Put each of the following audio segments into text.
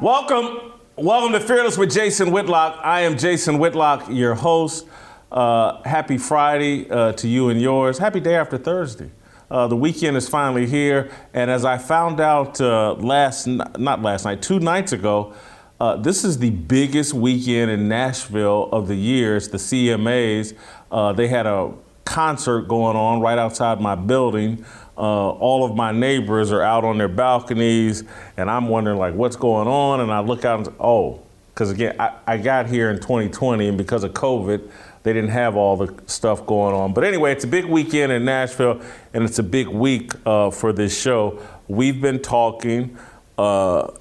Welcome, welcome to Fearless with Jason Whitlock. I am Jason Whitlock, your host. Uh, happy Friday uh, to you and yours. Happy day after Thursday. Uh, the weekend is finally here, and as I found out uh, last, not last night, two nights ago, uh, this is the biggest weekend in Nashville of the year. It's the CMAs. Uh, they had a concert going on right outside my building. Uh, all of my neighbors are out on their balconies, and I'm wondering like what's going on. And I look out and oh, because again, I, I got here in 2020, and because of COVID, they didn't have all the stuff going on. But anyway, it's a big weekend in Nashville, and it's a big week uh, for this show. We've been talking, uh,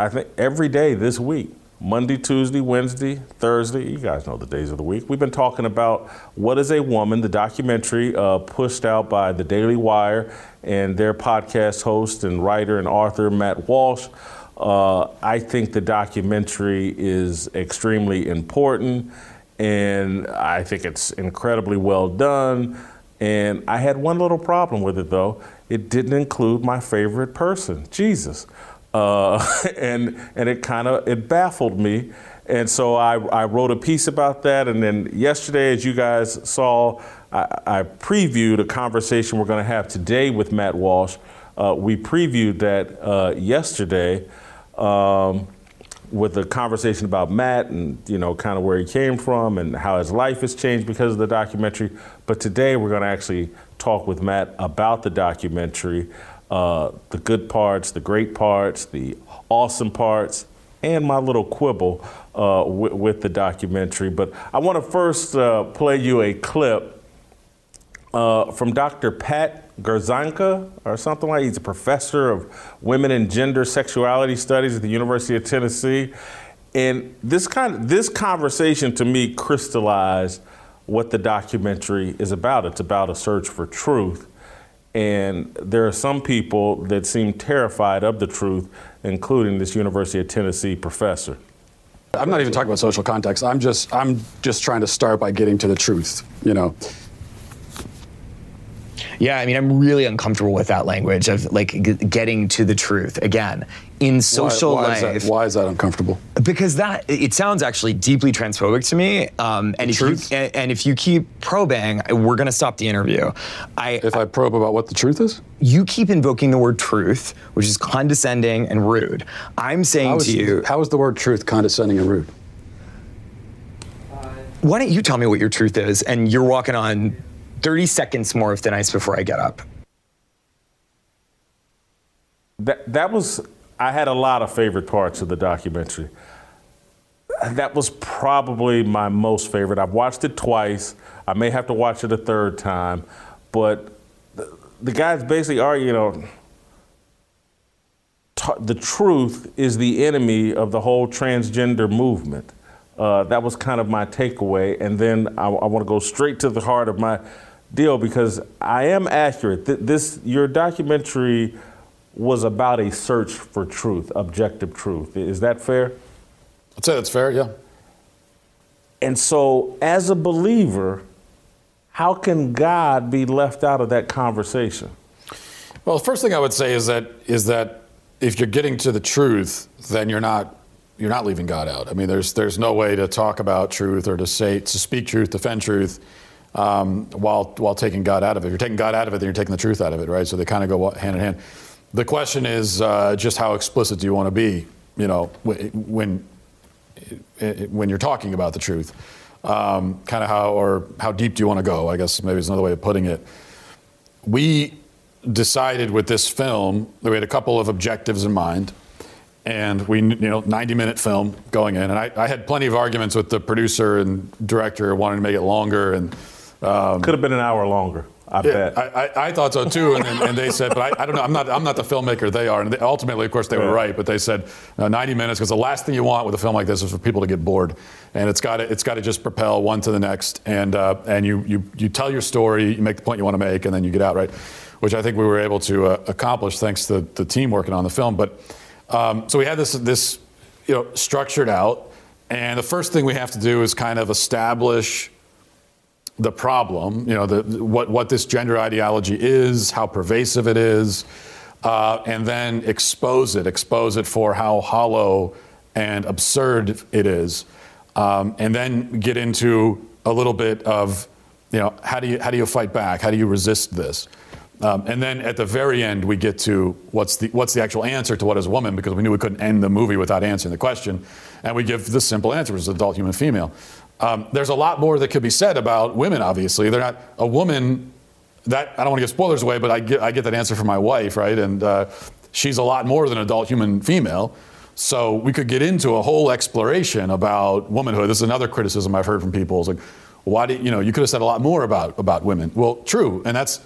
I think, every day this week. Monday, Tuesday, Wednesday, Thursday. You guys know the days of the week. We've been talking about What is a Woman, the documentary uh, pushed out by the Daily Wire and their podcast host and writer and author, Matt Walsh. Uh, I think the documentary is extremely important and I think it's incredibly well done. And I had one little problem with it though. It didn't include my favorite person, Jesus. Uh, and and it kind of it baffled me, and so I, I wrote a piece about that. And then yesterday, as you guys saw, I, I previewed a conversation we're going to have today with Matt Walsh. Uh, we previewed that uh, yesterday um, with a conversation about Matt and you know kind of where he came from and how his life has changed because of the documentary. But today we're going to actually talk with Matt about the documentary uh, the good parts, the great parts, the awesome parts, and my little quibble uh, w- with the documentary. But I want to first uh, play you a clip uh, from Dr. Pat Gerzanka or something like. He's a professor of women and gender sexuality studies at the University of Tennessee. And this kind of, this conversation to me crystallized what the documentary is about. It's about a search for truth. And there are some people that seem terrified of the truth, including this University of Tennessee professor. I'm not even talking about social context. I'm just I'm just trying to start by getting to the truth, you know. Yeah, I mean, I'm really uncomfortable with that language of like g- getting to the truth. Again, in social why, why life, Is that, why is that uncomfortable? because that it sounds actually deeply transphobic to me. Um, and if truth? you and, and if you keep probing, we're gonna stop the interview. I If I probe about what the truth is, you keep invoking the word truth, which is condescending and rude. I'm saying how is, to you, how is the word truth condescending and rude? why don't you tell me what your truth is? And you're walking on 30 seconds more of thin ice before I get up. That that was I had a lot of favorite parts of the documentary. That was probably my most favorite. I've watched it twice. I may have to watch it a third time, but the, the guys basically are, you know, t- the truth is the enemy of the whole transgender movement. Uh, that was kind of my takeaway. And then I, I want to go straight to the heart of my deal because I am accurate. Th- this your documentary was about a search for truth, objective truth. Is that fair? I'd say that's fair. Yeah. And so, as a believer, how can God be left out of that conversation? Well, the first thing I would say is that is that if you're getting to the truth, then you're not you're not leaving God out. I mean, there's there's no way to talk about truth or to say to speak truth, defend truth, um, while while taking God out of it. If you're taking God out of it, then you're taking the truth out of it, right? So they kind of go hand in hand. The question is uh, just how explicit do you want to be? You know, when when you're talking about the truth, um, kind of how or how deep do you want to go? I guess maybe is another way of putting it. We decided with this film that we had a couple of objectives in mind. And we, you know, 90 minute film going in. And I, I had plenty of arguments with the producer and director wanting to make it longer. And Could have been an hour longer. I yeah, bet. I, I, I thought so too, and, and they said, but I, I don't know. I'm not. I'm not the filmmaker they are, and they, ultimately, of course, they were right. But they said uh, 90 minutes because the last thing you want with a film like this is for people to get bored, and it's got to it's got to just propel one to the next, and uh, and you you you tell your story, you make the point you want to make, and then you get out right, which I think we were able to uh, accomplish thanks to the team working on the film. But um, so we had this this you know structured out, and the first thing we have to do is kind of establish the problem, you know, the, what, what this gender ideology is, how pervasive it is, uh, and then expose it, expose it for how hollow and absurd it is, um, and then get into a little bit of, you know, how do you, how do you fight back? How do you resist this? Um, and then at the very end, we get to what's the, what's the actual answer to what is a woman, because we knew we couldn't end the movie without answering the question. And we give the simple answer, which is adult human female. Um, there's a lot more that could be said about women, obviously. They're not a woman, that, I don't want to give spoilers away, but I get, I get that answer from my wife, right? And uh, she's a lot more than adult human female. So we could get into a whole exploration about womanhood. This is another criticism I've heard from people. It's like, why do you know, you could have said a lot more about, about women. Well, true. And that's,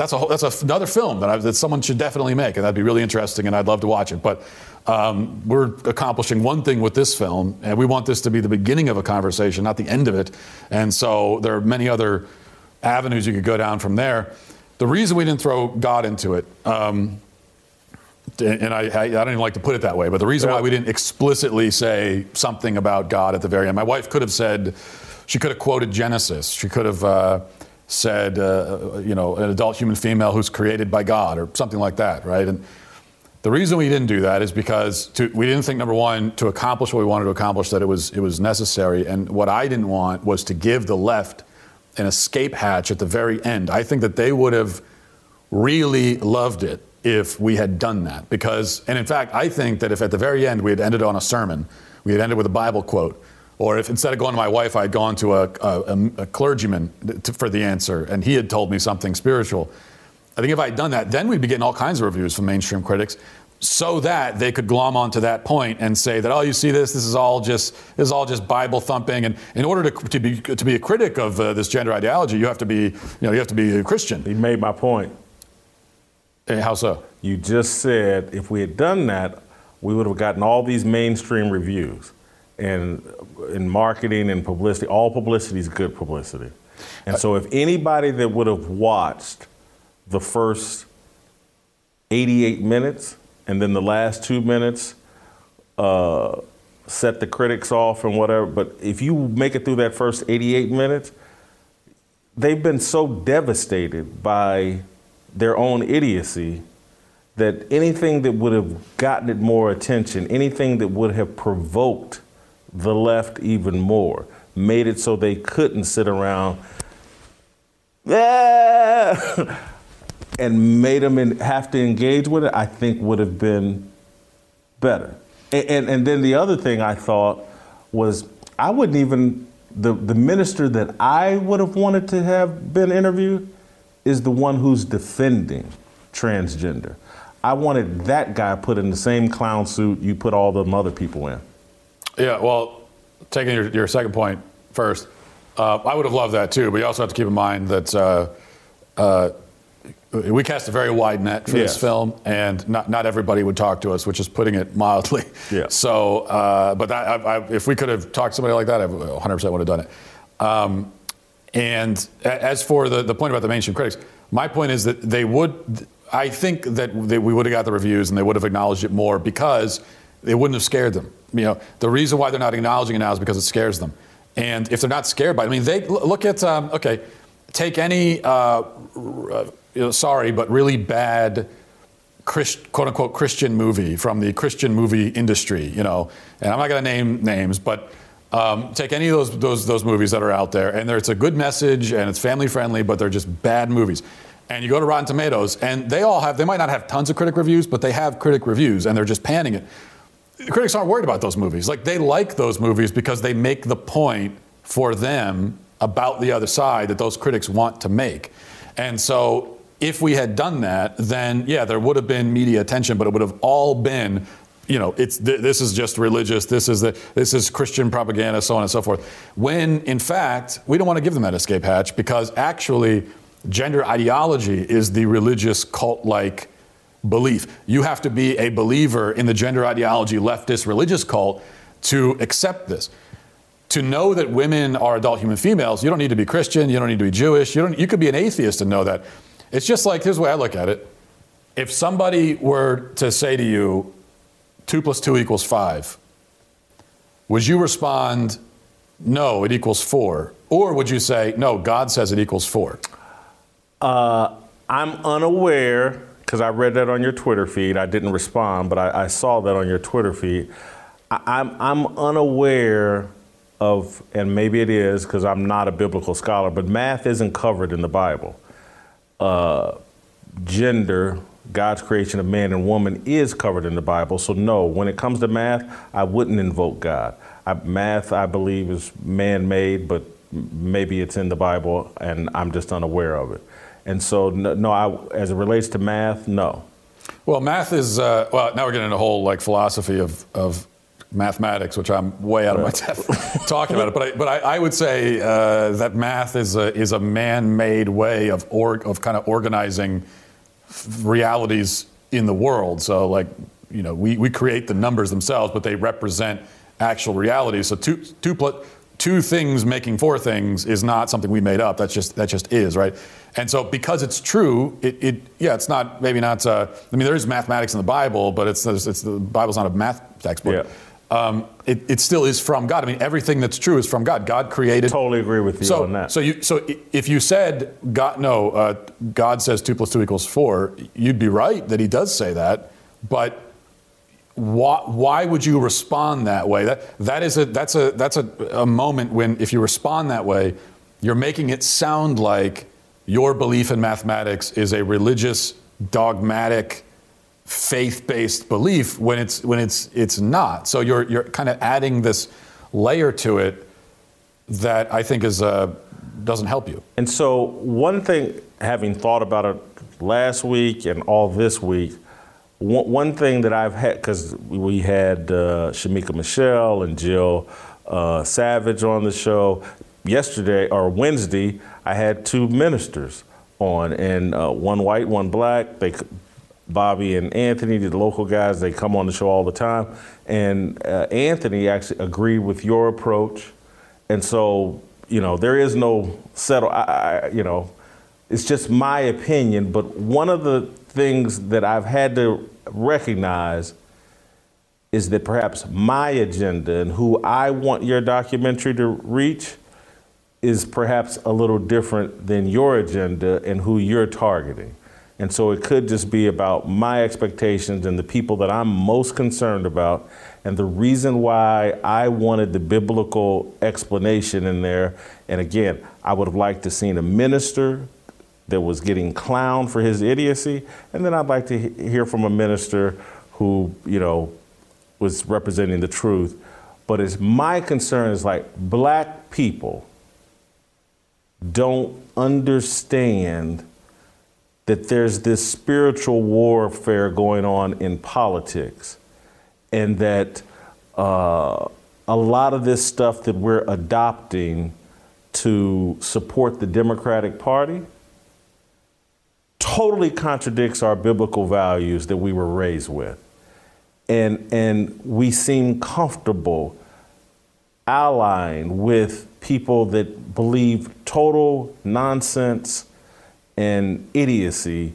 that's a whole, that's a, another film that, I, that someone should definitely make, and that'd be really interesting, and I'd love to watch it. But um, we're accomplishing one thing with this film, and we want this to be the beginning of a conversation, not the end of it. And so there are many other avenues you could go down from there. The reason we didn't throw God into it, um, and I, I, I don't even like to put it that way, but the reason why we didn't explicitly say something about God at the very end, my wife could have said, she could have quoted Genesis. She could have uh, said, uh, you know, an adult human female who's created by God or something like that, right? And the reason we didn't do that is because to, we didn't think number one to accomplish what we wanted to accomplish that it was it was necessary, and what I didn't want was to give the left an escape hatch at the very end. I think that they would have really loved it if we had done that because, and in fact, I think that if at the very end we had ended on a sermon, we had ended with a Bible quote. Or if instead of going to my wife, I had gone to a, a, a clergyman to, for the answer, and he had told me something spiritual. I think if I had done that, then we'd be getting all kinds of reviews from mainstream critics, so that they could glom onto that point and say that, oh, you see this, this is all just this is all just Bible thumping. And in order to, to be to be a critic of uh, this gender ideology, you have to be you know you have to be a Christian. he made my point. Eh, How so? You just said if we had done that, we would have gotten all these mainstream reviews. And in marketing and publicity, all publicity is good publicity. And so if anybody that would have watched the first 88 minutes and then the last two minutes uh, set the critics off and whatever, but if you make it through that first 88 minutes, they've been so devastated by their own idiocy that anything that would have gotten it more attention, anything that would have provoked the left even more, made it so they couldn't sit around "Ah," and made them in, have to engage with it, I think would have been better. And, and, and then the other thing I thought was I wouldn't even, the, the minister that I would have wanted to have been interviewed is the one who's defending transgender. I wanted that guy put in the same clown suit you put all the other people in. Yeah, well, taking your, your second point first, uh, I would have loved that too, but you also have to keep in mind that uh, uh, we cast a very wide net for Yes. this film, and not, not everybody would talk to us, which is putting it mildly. Yeah. So, uh, but that, I, I, if we could have talked to somebody like that, I 100% would have done it. Um, and as for the, the point about the mainstream critics, my point is that they would, I think that they, we would have got the reviews and they would have acknowledged it more because it wouldn't have scared them. You know, the reason why they're not acknowledging it now is because it scares them. And if they're not scared by it, I mean, they look at, um, okay, take any, uh, uh, sorry, but really bad Christ, quote unquote Christian movie from the Christian movie industry, you know, and I'm not going to name names, but um, take any of those, those those movies that are out there, and it's a good message and it's family friendly, but they're just bad movies. And you go to Rotten Tomatoes, and they all have, they might not have tons of critic reviews, but they have critic reviews, and they're just panning it. Critics aren't worried about those movies. Like they like those movies because they make the point for them about the other side that those critics want to make. And so if we had done that, then yeah, there would have been media attention, but it would have all been, you know, it's th- this is just religious, this is the this is Christian propaganda, so on and so forth. When in fact we don't want to give them that escape hatch because actually gender ideology is the religious cult-like belief. You have to be a believer in the gender ideology leftist religious cult to accept this. To know that women are adult human females, you don't need to be Christian, you don't need to be Jewish, you don't you could be an atheist and know that. It's just like here's the way I look at it. If somebody were to say to you, two plus two equals five, would you respond, no, it equals four? Or would you say, no, God says it equals four? Uh, I'm unaware because I read that on your Twitter feed. I didn't respond, but I, I saw that on your Twitter feed. I, I'm, I'm unaware of, and maybe it is because I'm not a biblical scholar, but math isn't covered in the Bible. Uh, gender, God's creation of man and woman, is covered in the Bible. So, no, when it comes to math, I wouldn't invoke God. I, math, I believe, is man made, but maybe it's in the Bible and I'm just unaware of it. And so, no, no I, as it relates to math, no. Well, math is, uh, well, now we're getting into a whole like philosophy of, of mathematics, which I'm way out of my depth talking about it. But I, but I, I would say uh, that math is a, is a man-made way of, org, of kind of organizing realities in the world. So like, you know, we, we create the numbers themselves, but they represent actual realities. So two, two, plus, two things making four things is not something we made up. That's just, that just is, right? And so, because it's true, it, it yeah, it's not maybe not. Uh, I mean, there is mathematics in the Bible, but it's, it's the Bible's not a math textbook. Yeah. Um, it, it, still is from God. I mean, everything that's true is from God. God created. Totally agree with you so, on that. So, you, so if you said God, no, uh, God says two plus two equals four, you'd be right that He does say that. But why, why would you respond that way? That that is a that's a that's a, a moment when if you respond that way, you're making it sound like your belief in mathematics is a religious, dogmatic, faith-based belief when it's when it's it's not. So you're you're kind of adding this layer to it that I think is uh, doesn't help you. And so one thing, having thought about it last week and all this week, one, thing that I've had because we had uh, Shemeka Michelle and Jill uh, Savage on the show yesterday or Wednesday. I had two ministers on, and uh, one white, one black. They, Bobby and Anthony, the local guys, they come on the show all the time. And uh, Anthony actually agreed with your approach, and so you know there is no settle. I, I, you know, it's just my opinion. But one of the things that I've had to recognize is that perhaps my agenda and who I want your documentary to reach is perhaps a little different than your agenda and who you're targeting. And so it could just be about my expectations and the people that I'm most concerned about. And the reason why I wanted the biblical explanation in there, and again, I would have liked to seen a minister that was getting clowned for his idiocy, and then I'd like to hear from a minister who, you know, was representing the truth. But it's my concern is like black people don't understand that there's this spiritual warfare going on in politics and that uh, a lot of this stuff that we're adopting to support the Democratic Party totally contradicts our biblical values that we were raised with. And, and we seem comfortable allying with people that believe total nonsense and idiocy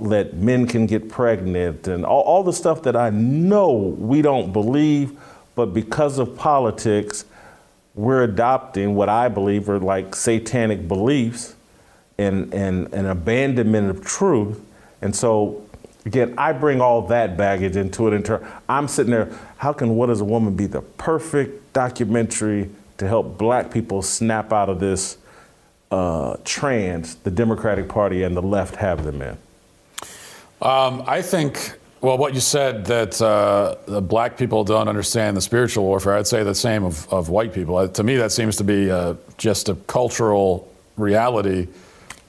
that men can get pregnant and all, all, the stuff that I know we don't believe, but because of politics, we're adopting what I believe are like satanic beliefs and, and an abandonment of truth. And so, again, I bring all that baggage into it. In ter- I'm sitting there, how can What is a Woman be the perfect documentary to help black people snap out of this uh, trance the Democratic Party and the left have them in? Um, I think, well, what you said that uh, the black people don't understand the spiritual warfare, I'd say the same of, of white people. Uh, to me, that seems to be uh, just a cultural reality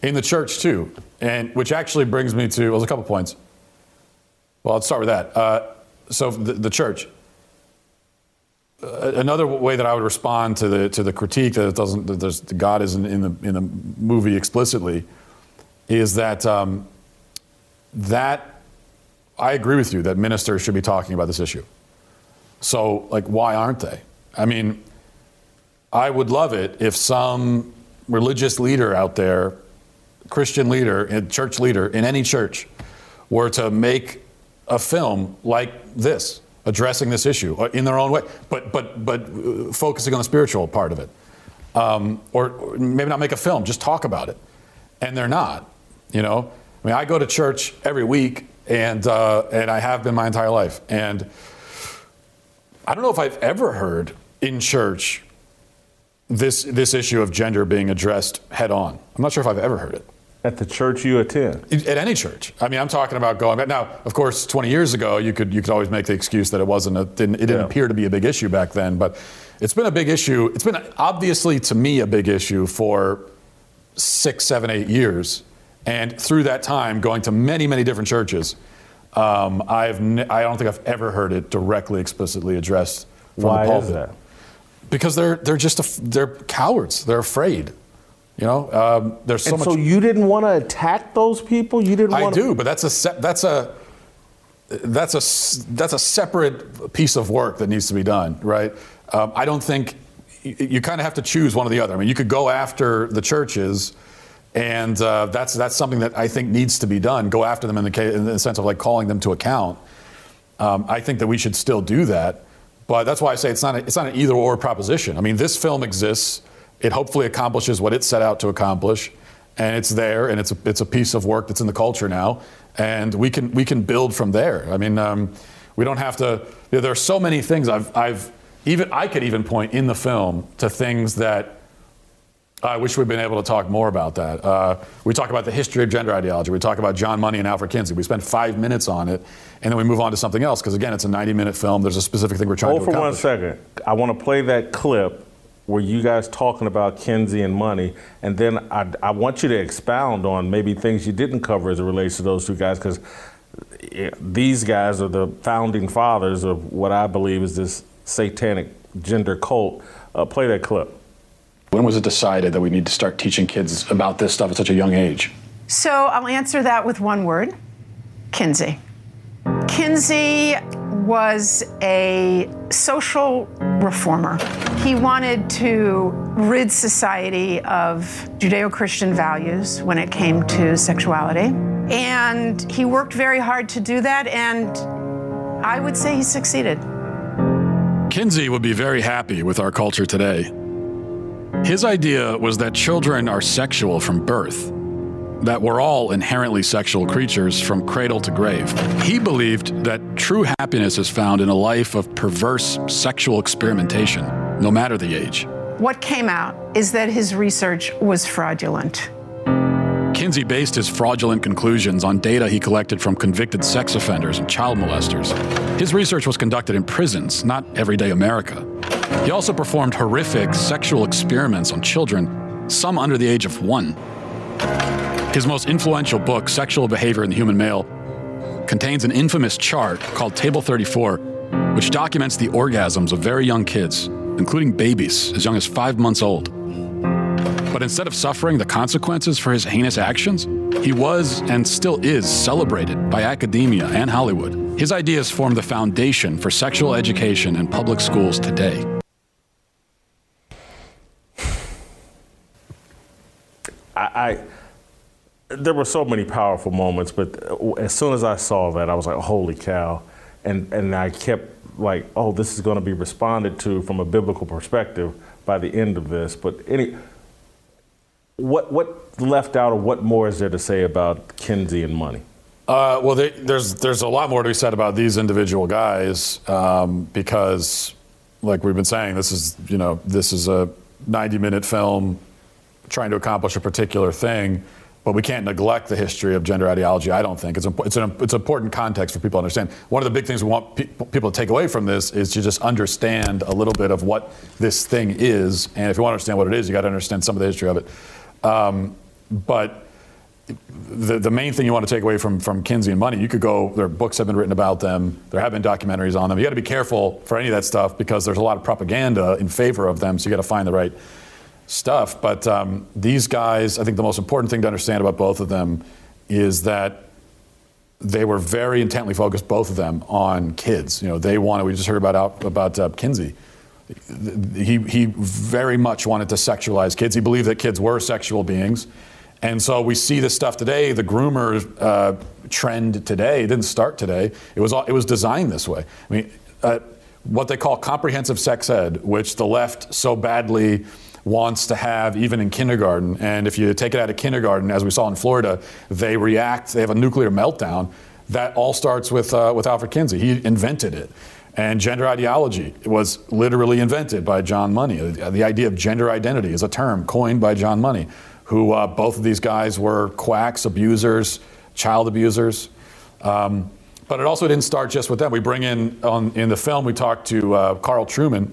in the church, too. and which actually brings me to well, a couple points. Well, let's start with that. Uh, so the, the church. Uh, another way that I would respond to the to the critique that it doesn't that God isn't in the in the movie explicitly is that um, that I agree with you that ministers should be talking about this issue. So, like, why aren't they? I mean, I would love it if some religious leader out there, Christian leader, a church leader in any church, were to make a film like this, addressing this issue uh, in their own way, but but but uh, focusing on the spiritual part of it, um, or, or maybe not make a film, just talk about it, and they're not. You know, I mean, I go to church every week, and uh, and I have been my entire life, and I don't know if I've ever heard in church this this issue of gender being addressed head on. I'm not sure if I've ever heard it. At the church you attend? At any church. I mean, I'm talking about going back. Now, of course, 20 years ago, you could you could always make the excuse that it wasn't a, didn't, it didn't Yeah. appear to be a big issue back then, but it's been a big issue. It's been obviously to me a big issue for six, seven, eight years, and through that time, going to many, many different churches, um, I've I don't think I've ever heard it directly, explicitly addressed from Why the is pulpit that? because they're they're just they're cowards. They're afraid. You know, um, there's so and much. so you didn't want to attack those people? You didn't want to I want do, but that's a se- that's a that's a that's a separate piece of work that needs to be done, right? Um, I don't think you, you kind of have to choose one or the other. I mean, you could go after the churches, and uh, that's that's something that I think needs to be done. Go after them in the case, in the sense of like calling them to account. Um, I think that we should still do that, but that's why I say it's not a, it's not an either or proposition. I mean, this film exists. It hopefully accomplishes what it set out to accomplish, and it's there, and it's a, it's a piece of work that's in the culture now, and we can we can build from there. I mean, um, we don't have to. You know, there are so many things I've I've even I could even point in the film to things that I wish we'd been able to talk more about that. Uh, we talk about the history of gender ideology. We talk about John Money and Alfred Kinsey. We spend five minutes on it, and then we move on to something else because again, it's a 90-minute film. There's a specific thing we're trying Hold to for one second. I want to play that clip where you guys talking about Kinsey and Money, and then I, I want you to expound on maybe things you didn't cover as it relates to those two guys, because these guys are the founding fathers of what I believe is this satanic gender cult. Uh, play that clip. When was it decided that we need to start teaching kids about this stuff at such a young age? So I'll answer that with one word Kinsey. Kinsey was a social reformer. He wanted to rid society of Judeo Christian values when it came to sexuality. And he worked very hard to do that, and I would say he succeeded. Kinsey would be very happy with our culture today. His idea was that children are sexual from birth, that we're all inherently sexual creatures from cradle to grave. He believed that true happiness is found in a life of perverse sexual experimentation, no matter the age. What came out is that his research was fraudulent. Kinsey based his fraudulent conclusions on data he collected from convicted sex offenders and child molesters. His research was conducted in prisons, not everyday America. He also performed horrific sexual experiments on children, some under the age of one. His most influential book, Sexual Behavior in the Human Male, contains an infamous chart called Table 34, which documents the orgasms of very young kids, including babies as young as five months old. But instead of suffering the consequences for his heinous actions, he was and still is celebrated by academia and Hollywood. His ideas form the foundation for sexual education in public schools today. I, I there were so many powerful moments, but as soon as I saw that, I was like, "Holy cow!" And and I kept like, "Oh, this is going to be responded to from a biblical perspective by the end of this." But any, what what left out, or what more is there to say about Kinsey and Money? Uh, well, they, there's there's a lot more to be said about these individual guys um, because, like we've been saying, this is you know this is a 90 minute film trying to accomplish a particular thing, but we can't neglect the history of gender ideology. I don't think it's it's an it's important context for people to understand. One of the big things we want pe- people to take away from this is to just understand a little bit of what this thing is, and if you want to understand what it is, you got to understand some of the history of it. Um, but the, the main thing you want to take away from, from Kinsey and Money, you could go, their books have been written about them, there have been documentaries on them. You got to be careful for any of that stuff because there's a lot of propaganda in favor of them, so you got to find the right stuff. But um, these guys, I think the most important thing to understand about both of them is that they were very intently focused, both of them, on kids. You know, they wanted. We just heard about about uh, Kinsey. He he very much wanted to sexualize kids. He believed that kids were sexual beings, and so we see this stuff today. The groomer uh, trend today didn't start today. It was it was designed this way. I mean, uh, what they call comprehensive sex ed, which the left so badly wants to have even in kindergarten. And if you take it out of kindergarten, as we saw in Florida, they react, they have a nuclear meltdown. That all starts with, uh, with Alfred Kinsey. He invented it. And gender ideology was literally invented by John Money. The idea of gender identity is a term coined by John Money, who uh, both of these guys were quacks, abusers, child abusers. Um, but it also didn't start just with them. We bring in, on, in the film, we talked to uh, Carl Trueman,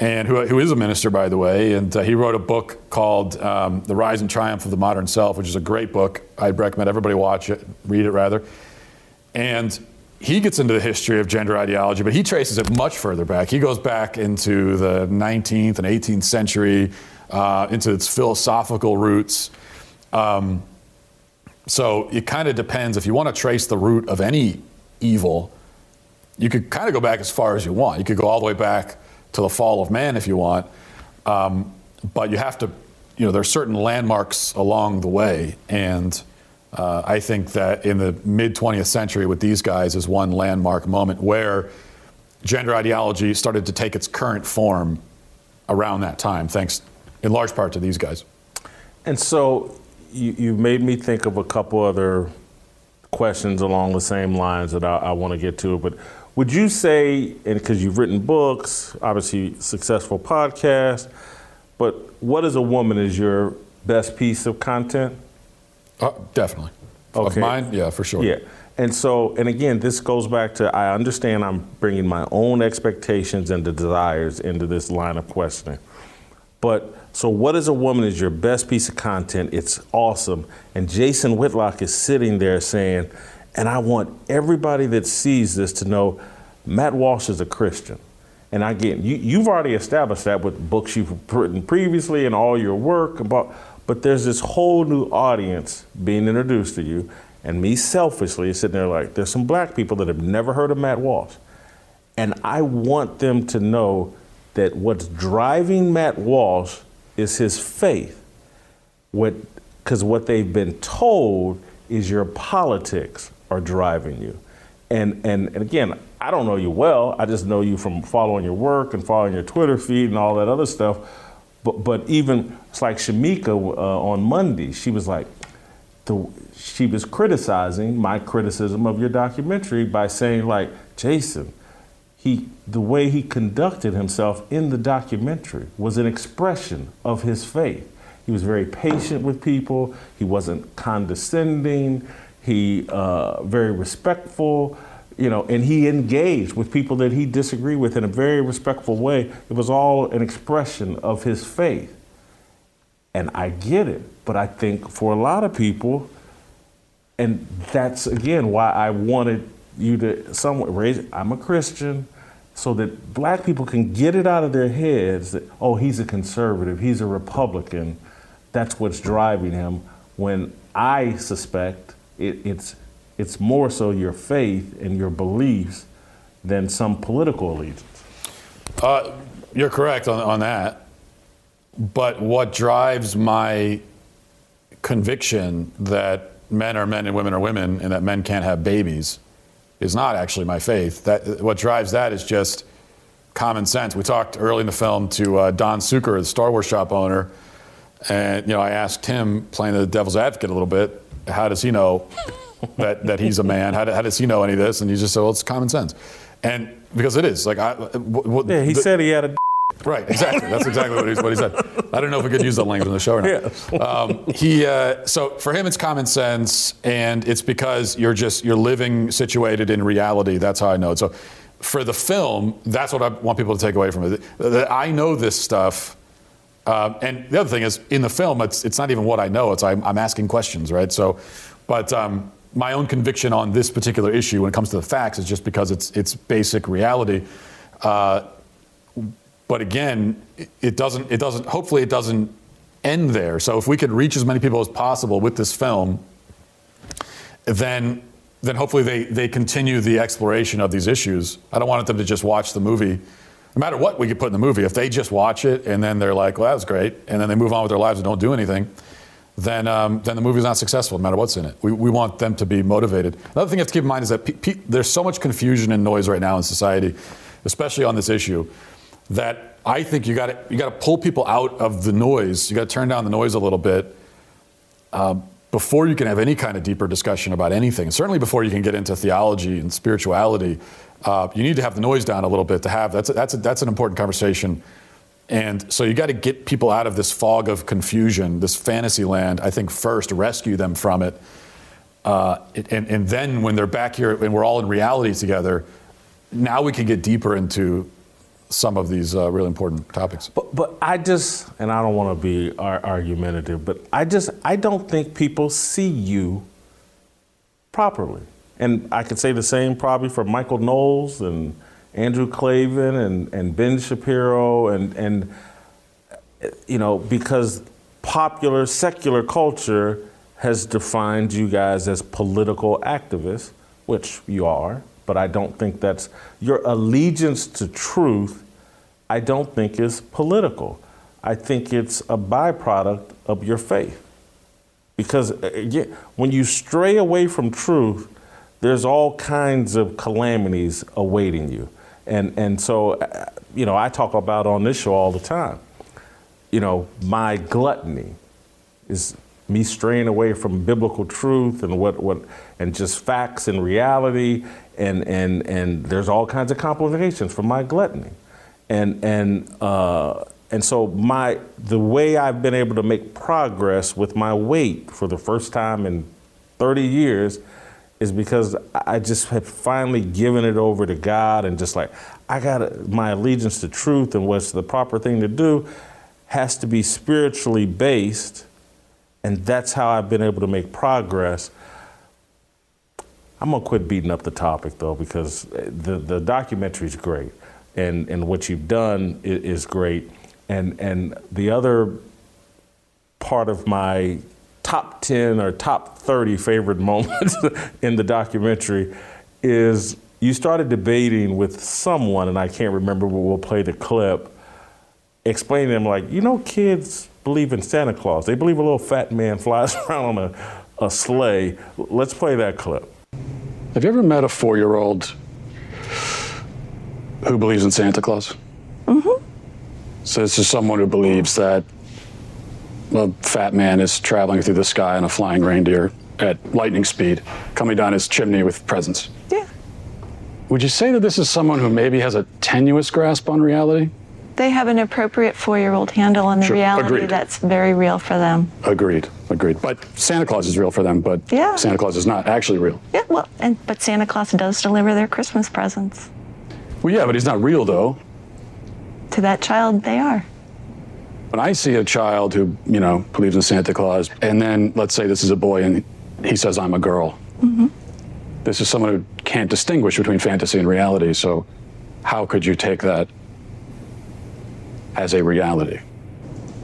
and who, who is a minister, by the way, and uh, he wrote a book called um, The Rise and Triumph of the Modern Self, which is a great book. I'd recommend everybody watch it, read it rather. And he gets into the history of gender ideology, but he traces it much further back. He goes back into the 19th and 18th century, uh, into its philosophical roots. Um, so it kind of depends. If you want to trace the root of any evil, you could kind of go back as far as you want. You could go all the way back to the fall of man if you want. Um, but you have to, you know, there are certain landmarks along the way. And uh, I think that in the mid 20th century with these guys is one landmark moment where gender ideology started to take its current form around that time, thanks in large part to these guys. And so you, you made me think of a couple other questions along the same lines that I, I want to get to. But would you say, and because you've written books, obviously successful podcast, but what is a woman is your best piece of content? Uh, definitely. Of Okay. mine, yeah, for sure. Yeah. And so, and again, this goes back to I understand I'm bringing my own expectations and the desires into this line of questioning. But so, what is a woman is your best piece of content? It's awesome. And Jason Whitlock is sitting there saying, and I want everybody that sees this to know Matt Walsh is a Christian. And again, you, you've already established that with books you've written previously and all your work about, but there's this whole new audience being introduced to you. And me selfishly sitting there like, there's some black people that have never heard of Matt Walsh. And I want them to know that what's driving Matt Walsh is his faith. What, because what they've been told is your politics are driving you. And, and, and again, I don't know you well. I just know you from following your work and following your Twitter feed and all that other stuff. But, but even it's like Shemeka uh, on Monday, she was like, the, she was criticizing my criticism of your documentary by saying like, Jason, he the way he conducted himself in the documentary was an expression of his faith. He was very patient with people. He wasn't condescending. He uh, very respectful, you know, and he engaged with people that he disagreed with in a very respectful way. It was all an expression of his faith. And I get it, but I think for a lot of people, and that's again why I wanted you to somewhat raise. I'm a Christian, so that black people can get it out of their heads that oh he's a conservative, he's a Republican. That's what's driving him. When I suspect it, it's it's more so your faith and your beliefs than some political allegiance. Uh, you're correct on, on that. But what drives my conviction that men are men and women are women and that men can't have babies is not actually my faith. That what drives that is just common sense. We talked early in the film to uh, Don Suker, the Star Wars shop owner, and you know I asked him, playing the devil's advocate a little bit, how does he know that that he's a man? How, how does he know any of this? And he just said, well, it's common sense, and because it is like I. w- w- Yeah, he the- said he had a. Right, exactly. That's exactly what he, what he said. I don't know if we could use that language on the show or not. Um, he, uh, so for him, it's common sense, and it's because you're just you're living situated in reality. That's how I know it. So for the film, that's what I want people to take away from it. That I know this stuff Um, and the other thing is, in the film, it's it's not even what I know. It's I'm, I'm asking questions, right? So, but um, my own conviction on this particular issue, when it comes to the facts, is just because it's it's basic reality. Uh, but again, it doesn't. It doesn't. Hopefully, it doesn't end there. So if we could reach as many people as possible with this film, then then hopefully they they continue the exploration of these issues. I don't want them to just watch the movie. No matter what we could put in the movie, if they just watch it and then they're like, "Well, that was great," and then they move on with their lives and don't do anything, then um, then the movie's not successful, no matter what's in it. We, we want them to be motivated. Another thing you have to keep in mind is that pe- pe- there's so much confusion and noise right now in society, especially on this issue, that I think you got to you got to pull people out of the noise. You got to turn down the noise a little bit um, before you can have any kind of deeper discussion about anything. Certainly before you can get into theology and spirituality, uh, you need to have the noise down a little bit to have that's a, that's a, that's an important conversation. And so you got to get people out of this fog of confusion, this fantasy land. I think first rescue them from it, uh, and, and then when they're back here and we're all in reality together, now we can get deeper into some of these uh, really important topics. But, but I just, and I don't want to be ar- argumentative, but I just, I don't think people see you properly. And I could say the same probably for Michael Knowles and Andrew Klavan and, and Ben Shapiro and, and, you know, because popular secular culture has defined you guys as political activists, which you are, but I don't think that's your allegiance to truth. I don't think is political. I think it's a byproduct of your faith. Because uh, again, when you stray away from truth, there's all kinds of calamities awaiting you. And, and so, uh, you know, I talk about on this show all the time, you know, my gluttony is me straying away from biblical truth and what, what and just facts and reality and, and, and there's all kinds of complications from my gluttony. And, and, uh, and so my, the way I've been able to make progress with my weight for the first time in 30 years is because I just have finally given it over to God and just like, I got my allegiance to truth and what's the proper thing to do has to be spiritually based. And that's how I've been able to make progress. I'm gonna quit beating up the topic though, because the, the documentary is great and, and what you've done is, is great. And, and the other part of my top 10 or top 30 favorite moments in the documentary is you started debating with someone, and I can't remember, but we'll play the clip, explaining to them, like, you know, kids believe in Santa Claus. They believe a little fat man flies around on a, a sleigh. Let's play that clip. Have you ever met a four year old who believes in Santa Claus? Mm-hmm. So this is someone who believes that a fat man is traveling through the sky on a flying reindeer at lightning speed, coming down his chimney with presents. Yeah. Would you say that this is someone who maybe has a tenuous grasp on reality? They have an appropriate four year old handle on the Sure, reality agreed. that's very real for them. Agreed, agreed. But Santa Claus is real for them, but Yeah. Santa Claus is not actually real. Yeah, well, and but Santa Claus does deliver their Christmas presents. Well, yeah, but he's not real though. To that child, they are. When I see a child who, you know, believes in Santa Claus, and then let's say this is a boy and he says, I'm a girl. Mm-hmm. This is someone who can't distinguish between fantasy and reality. So, how could you take that as a reality?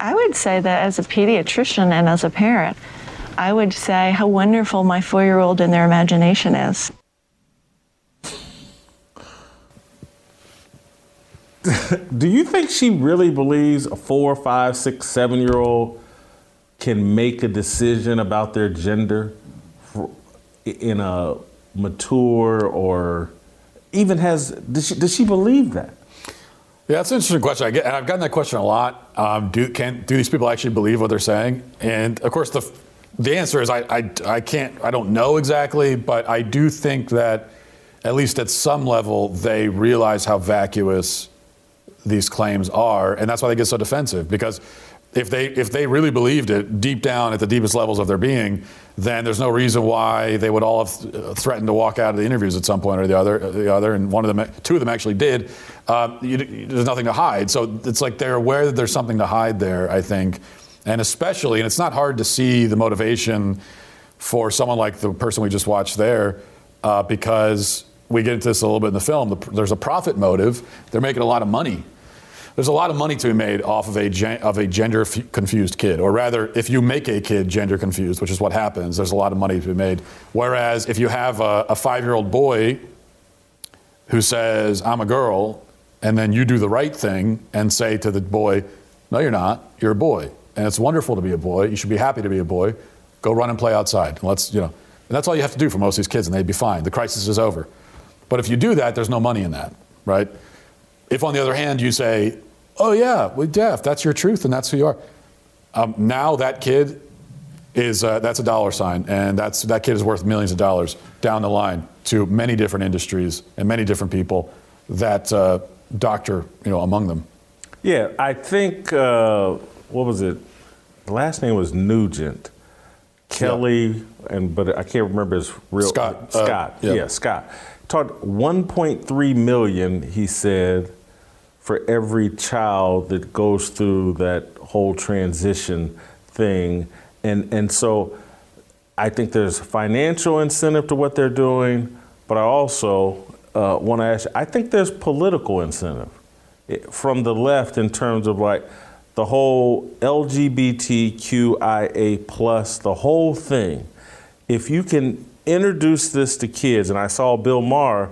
I would say that as a pediatrician and as a parent, I would say how wonderful my four year old and their imagination is. Do you think she really believes a four, five, six, seven year old can make a decision about their gender for, in a mature or even has, does she, does she believe that? Yeah, that's an interesting question. I get, and I've gotten that question a lot. Um, do can do these people actually believe what they're saying? And of course, the the answer is I, I I can't I don't know exactly, but I do think that at least at some level they realize how vacuous these claims are, and that's why they get so defensive because if they if they really believed it deep down at the deepest levels of their being, then there's no reason why they would all have uh, threatened to walk out of the interviews at some point or the other. The other, and one of them, two of them actually did. Uh, you, there's nothing to hide, so it's like they're aware that there's something to hide there. I think, and especially, and it's not hard to see the motivation for someone like the person we just watched there, uh, because we get into this a little bit in the film. The, there's a profit motive. They're making a lot of money there's a lot of money to be made off of a gen- of a gender f- confused kid, or rather, if you make a kid gender confused, which is what happens, there's a lot of money to be made. Whereas if you have a, a five year old boy who says I'm a girl, and then you do the right thing and say to the boy, No, you're not. You're a boy, and it's wonderful to be a boy. You should be happy to be a boy. Go run and play outside. Let's you know. And that's all you have to do for most of these kids, and they'd be fine. The crisis is over. But if you do that, there's no money in that, right? If, on the other hand, you say, oh, yeah, well, yeah, if that's your truth and that's who you are, um, now that kid is, uh, that's a dollar sign, and that's, that kid is worth millions of dollars down the line to many different industries and many different people that uh, doctor, you know, among them. Yeah, I think, uh, what was it? The last name was Newgent. Kelly, and but I can't remember his real Scott, uh, Scott, yeah. yeah. Scott. Taught 1.3 million, he said, for every child that goes through that whole transition thing, and and so I think there's financial incentive to what they're doing, but I also uh, want to ask. I think there's political incentive eh, from the left in terms of like the whole LGBTQIA plus, the whole thing. If you can introduce this to kids, and I saw Bill Maher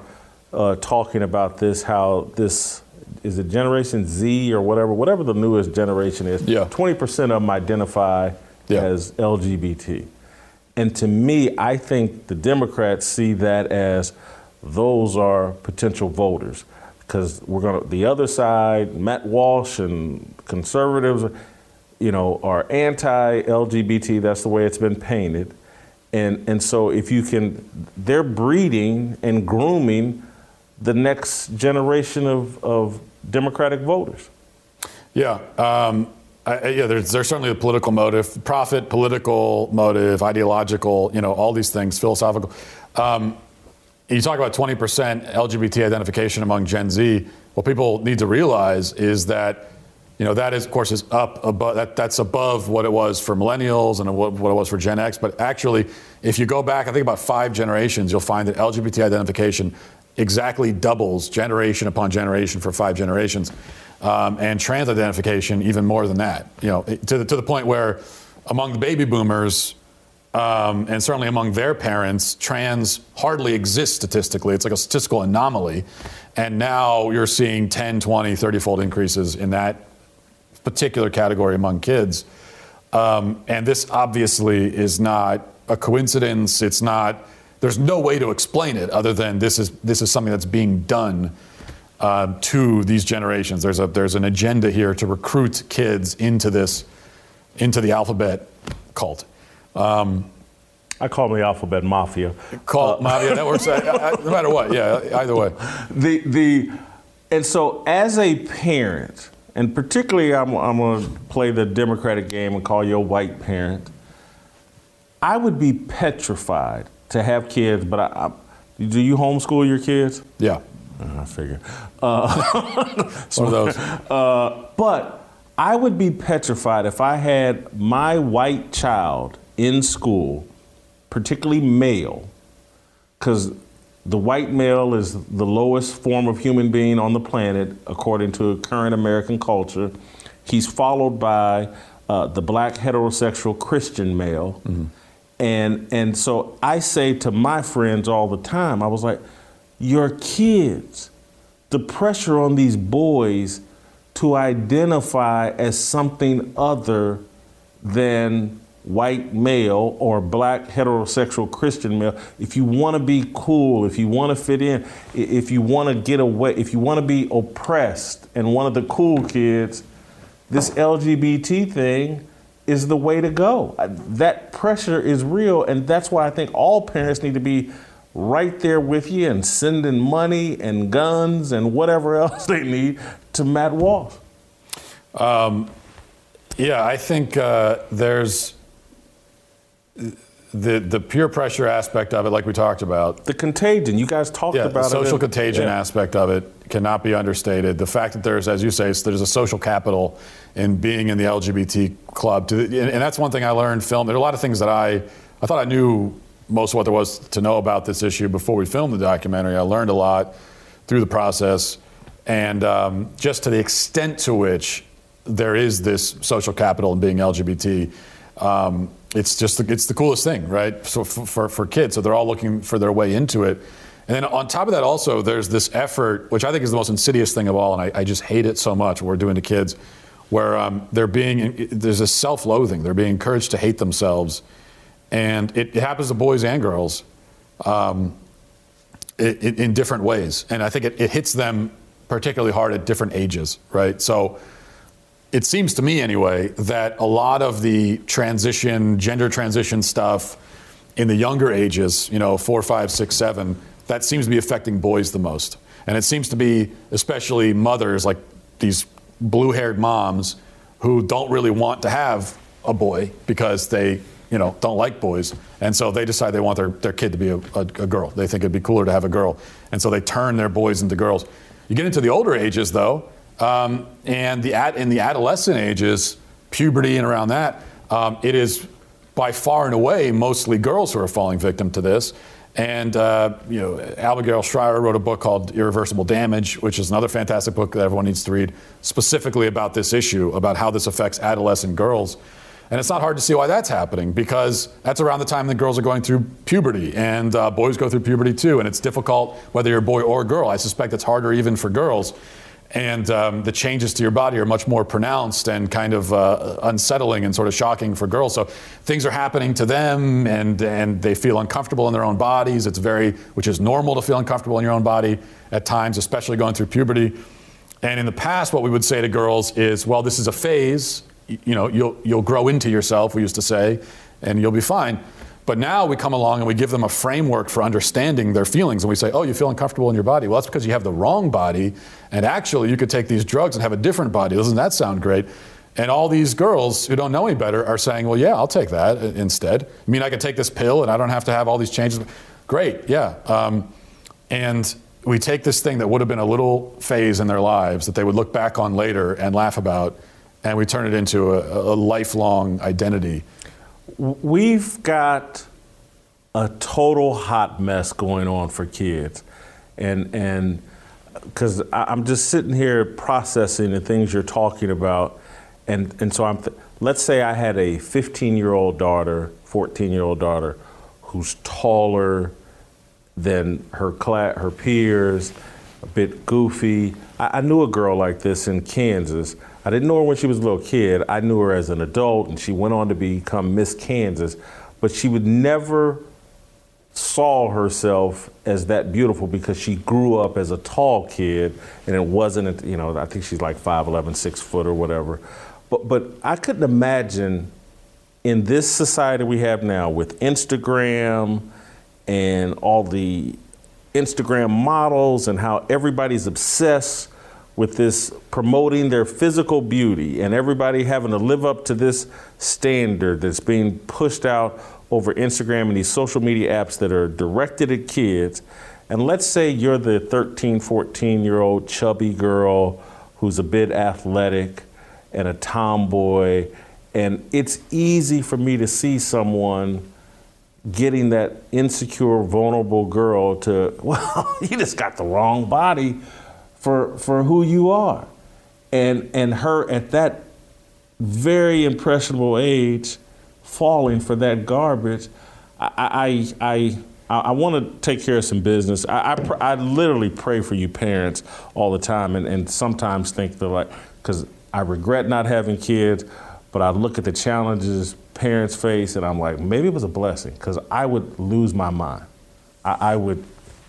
uh, talking about this, how this is it Generation Z or whatever, whatever the newest generation is. Yeah. 20% of them identify Yeah. as LGBT. And to me, I think the Democrats see that as those are potential voters. Because we're going to, the other side, Matt Walsh and conservatives, you know, are anti LGBT. That's the way it's been painted. And, and so if you can, they're breeding and grooming the next generation of, of Democratic voters. Yeah, um, I, yeah. There's, there's certainly a political motive, profit, political motive, ideological. You know, all these things, philosophical. Um, you talk about 20% LGBT identification among Gen Z. What people need to realize is that, you know, that is, of course, is up above. That, that's above what it was for millennials and what, what it was for Gen X. But actually, if you go back, I think about five generations, you'll find that LGBT identification exactly doubles generation upon generation for five generations, um, and trans identification even more than that. You know, to the, to the point where among the baby boomers, um, and certainly among their parents, trans hardly exists statistically. It's like a statistical anomaly. And now you're seeing 10, 20, 30 fold increases in that particular category among kids. Um, and this obviously is not a coincidence. It's not, there's no way to explain it other than this is, this is something that's being done uh, to these generations. There's, a, there's an agenda here to recruit kids into this, into the alphabet cult. Um, I call them the alphabet mafia. cult, mafia, that works. uh, uh, no matter what, yeah, either way. the the and so as a parent, and particularly I'm, I'm going to play the Democratic game and call you a white parent. I would be petrified to have kids, but I, I, do you homeschool your kids? Yeah, Uh, I figure. Uh, one of those. uh, but I would be petrified if I had my white child in school, particularly male, because the white male is the lowest form of human being on the planet, according to current American culture. He's followed by uh, the black heterosexual Christian male. And, and so I say to my friends all the time, I was like, your kids, the pressure on these boys to identify as something other than white male or black heterosexual Christian male, if you want to be cool, if you want to fit in, if you want to get away, if you want to be oppressed and one of the cool kids, this LGBT thing is the way to go. That pressure is real, and that's why I think all parents need to be right there with you and sending money and guns and whatever else they need to Matt Walsh. Yeah, I think uh, there's the the peer pressure aspect of it, like we talked about. The contagion, you guys talked Yeah, about the social it. contagion Yeah. aspect of it cannot be understated. The fact that there's, as you say, there's a social capital in being in the LGBT club, to, and, and that's one thing I learned film. There are a lot of things that I I thought I knew most of what there was to know about this issue before we filmed the documentary. I learned a lot through the process, and um, just to the extent to which there is this social capital in being LGBT. Um, it's just the, it's the coolest thing, right? So for, for, for kids, so they're all looking for their way into it. And then on top of that, also there's this effort, which I think is the most insidious thing of all, and I, I just hate it so much. What we're doing to kids, where um, they're being there's a self-loathing. They're being encouraged to hate themselves, and it, it happens to boys and girls. Um, i- i- in different ways. And I think it, it hits them particularly hard at different ages, right? So it seems to me, anyway, that a lot of the transition, gender transition stuff in the younger ages, you know, four, five, six, seven, that seems to be affecting boys the most. And it seems to be especially mothers, like these blue haired moms who don't really want to have a boy because they, you know, don't like boys. And so they decide they want their, their kid to be a, a, a girl. They think it'd be cooler to have a girl. And so they turn their boys into girls. You get into the older ages, though, um, and the ad, in the adolescent ages, puberty and around that, um, it is by far and away mostly girls who are falling victim to this. And uh, you know, Abigail Shrier wrote a book called Irreversible Damage, which is another fantastic book that everyone needs to read, specifically about this issue, about how this affects adolescent girls. And it's not hard to see why that's happening because that's around the time that girls are going through puberty and uh, boys go through puberty too. And it's difficult whether you're a boy or a girl. I suspect it's harder even for girls. And um, the changes to your body are much more pronounced and kind of uh, unsettling and sort of shocking for girls. So things are happening to them and, and they feel uncomfortable in their own bodies. It's very, which is normal to feel uncomfortable in your own body at times, especially going through puberty. And in the past, what we would say to girls is, well, this is a phase. You know, you'll, you'll grow into yourself, we used to say, and you'll be fine. But now we come along and we give them a framework for understanding their feelings. And we say, oh, you feel uncomfortable in your body. Well, that's because you have the wrong body. And actually, you could take these drugs and have a different body. Doesn't that sound great? And all these girls who don't know any better are saying, well, yeah, I'll take that instead. I mean, I could take this pill and I don't have to have all these changes. Great, yeah. Um, and we take this thing that would have been a little phase in their lives that they would look back on later and laugh about, and we turn it into a, a lifelong identity. We've got a total hot mess going on for kids, and and because I'm just sitting here processing the things you're talking about, and and so I'm. Th- let's say I had a 15 year old daughter, 14 year old daughter, who's taller than her cla- her peers, a bit goofy. I, I knew a girl like this in Kansas. I didn't know her when she was a little kid. I knew her as an adult, and she went on to become Miss Kansas. But she would never saw herself as that beautiful because she grew up as a tall kid, and it wasn't. You know, I think she's like 5'11", 6 foot or whatever. But but I couldn't imagine in this society we have now with Instagram and all the Instagram models and how everybody's obsessed with this promoting their physical beauty and everybody having to live up to this standard that's being pushed out over Instagram and these social media apps that are directed at kids. And let's say you're the 13, 14 year old chubby girl who's a bit athletic and a tomboy. And it's easy for me to see someone getting that insecure, vulnerable girl to, well, you just got the wrong body for for who you are. And and her at that very impressionable age falling for that garbage, I I I, I want to take care of some business. I, I, pr- I literally pray for you parents all the time and, and sometimes think they're like, because I regret not having kids, but I look at the challenges parents face and I'm like, maybe it was a blessing because I would lose my mind. I, I would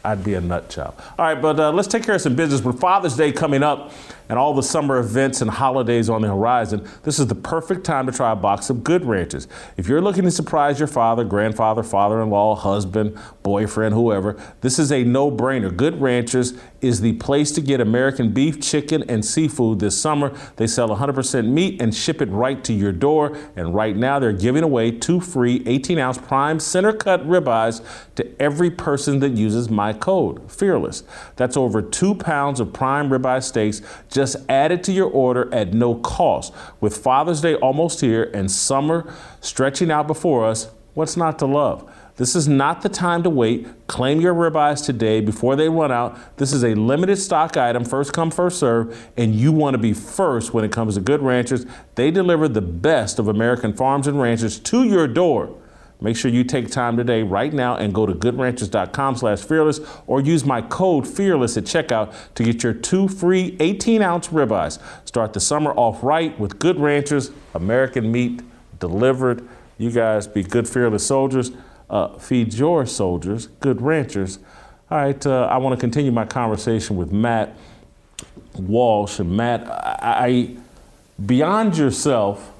I'd be a nut job. All right, but uh, let's take care of some business. With Father's Day coming up and all the summer events and holidays on the horizon, this is the perfect time to try a box of Good Ranchers. If you're looking to surprise your father, grandfather, father in law, husband, boyfriend, whoever, this is a no brainer. Good Ranchers is the place to get American beef, chicken, and seafood this summer. They sell 100% meat and ship it right to your door. And right now, they're giving away two free 18 ounce prime center cut ribeyes to every person that uses my code, Fearless. That's over two pounds of prime ribeye steaks just add it to your order at no cost. With Father's Day almost here and summer stretching out before us, what's not to love? This is not the time to wait. Claim your ribeyes today before they run out. This is a limited stock item, first come, first serve, and you want to be first when it comes to good ranchers. They deliver the best of American farms and ranchers to your door. Make sure you take time today, right now, and go to goodranchers.com slash fearless or use my code fearless at checkout to get your two free 18 ounce ribeyes. Start the summer off right with Good Ranchers, American meat delivered. You guys be good, fearless soldiers. Uh, feed your soldiers, good ranchers. All right, uh, I want to continue my conversation with Matt Walsh. And Matt, I, I beyond yourself,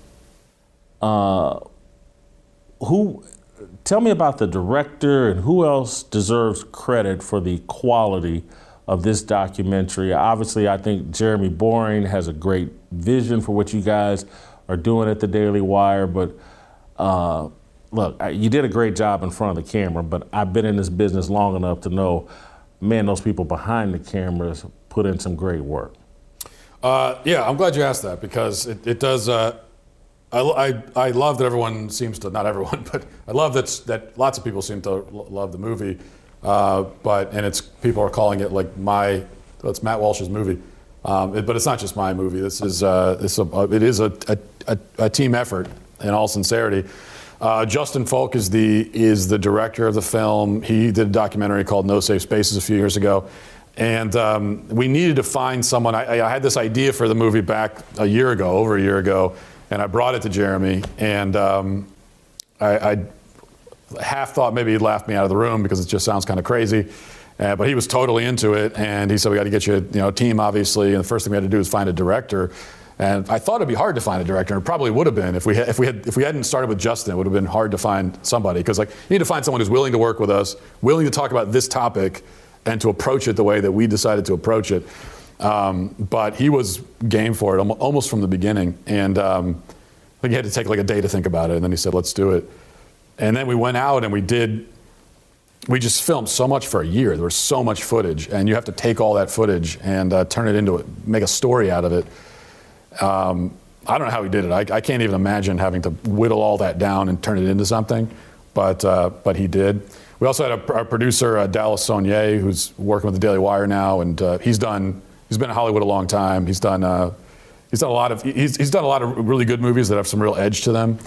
uh, who tell me about the director and who else deserves credit for the quality of this documentary. Obviously, I think Jeremy Boring has a great vision for what you guys are doing at the Daily Wire, but uh, look, you did a great job in front of the camera, but I've been in this business long enough to know, man, those people behind the cameras put in some great work. Uh, yeah, I'm glad you asked that because it, it does. Uh, I, I, I, love that everyone seems to, not everyone, but I love that, that lots of people seem to love the movie. Uh, but, and it's, people are calling it like my, it's Matt Walsh's movie. Um, it, but it's not just my movie. This is, uh, this a, it is a, a, a, team effort in all sincerity. Uh, Justin Folk is the, is the director of the film. He did a documentary called No Safe Spaces a few years ago. And um, we needed to find someone. I, I, had this idea for the movie back a year ago, over a year ago, and I brought it to Jeremy. And um, I, I, half thought maybe he'd laugh me out of the room because it just sounds kind of crazy. Uh, but he was totally into it, and he said, "We got to get you, a, you know, team, obviously." And the first thing we had to do was find a director. And I thought it'd be hard to find a director, and it probably would have been if we if we had if we hadn't started with Justin. It would have been hard to find somebody because like you need to find someone who's willing to work with us, willing to talk about this topic, and to approach it the way that we decided to approach it. Um, but he was game for it almost from the beginning, and um, I think he had to take like a day to think about it, and then he said, "Let's do it." And then we went out and we did. We just filmed so much for a year. There was so much footage, and you have to take all that footage and uh, turn it into make a story out of it. Um, I don't know how he did it. I, I, can't even imagine having to whittle all that down and turn it into something, but uh, but he did. We also had a, our producer uh, Dallas Sonnier, who's working with the Daily Wire now, and uh, he's done. He's been in Hollywood a long time. He's done. Uh, he's done a lot of. He's, he's done a lot of really good movies that have some real edge to them.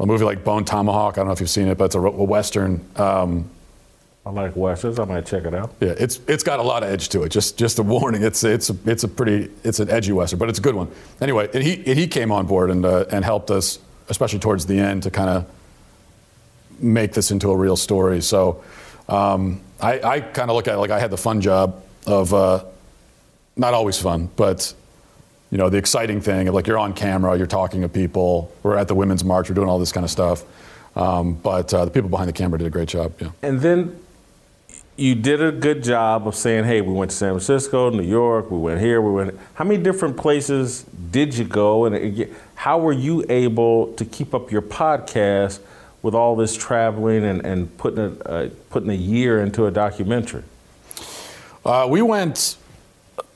A movie like Bone Tomahawk. I don't know if you've seen it, but it's a, a western. Um, I like westerns. I might check it out. Yeah, it's it's got a lot of edge to it. Just just a warning. It's it's a, it's a pretty it's an edgy western, but it's a good one. Anyway, and he and he came on board and uh, and helped us, especially towards the end, to kind of make this into a real story. So um, I, I kind of look at it like I had the fun job of uh, not always fun, but you know the exciting thing of like you're on camera, you're talking to people. We're at the Women's March, we're doing all this kind of stuff. Um, but uh, the people behind the camera did a great job. Yeah. And then you did a good job of saying, hey, we went to San Francisco, New York, we went here, we went. How many different places did you go? And how were you able to keep up your podcast with all this traveling and, and putting, a, uh, putting a year into a documentary? Uh, we went,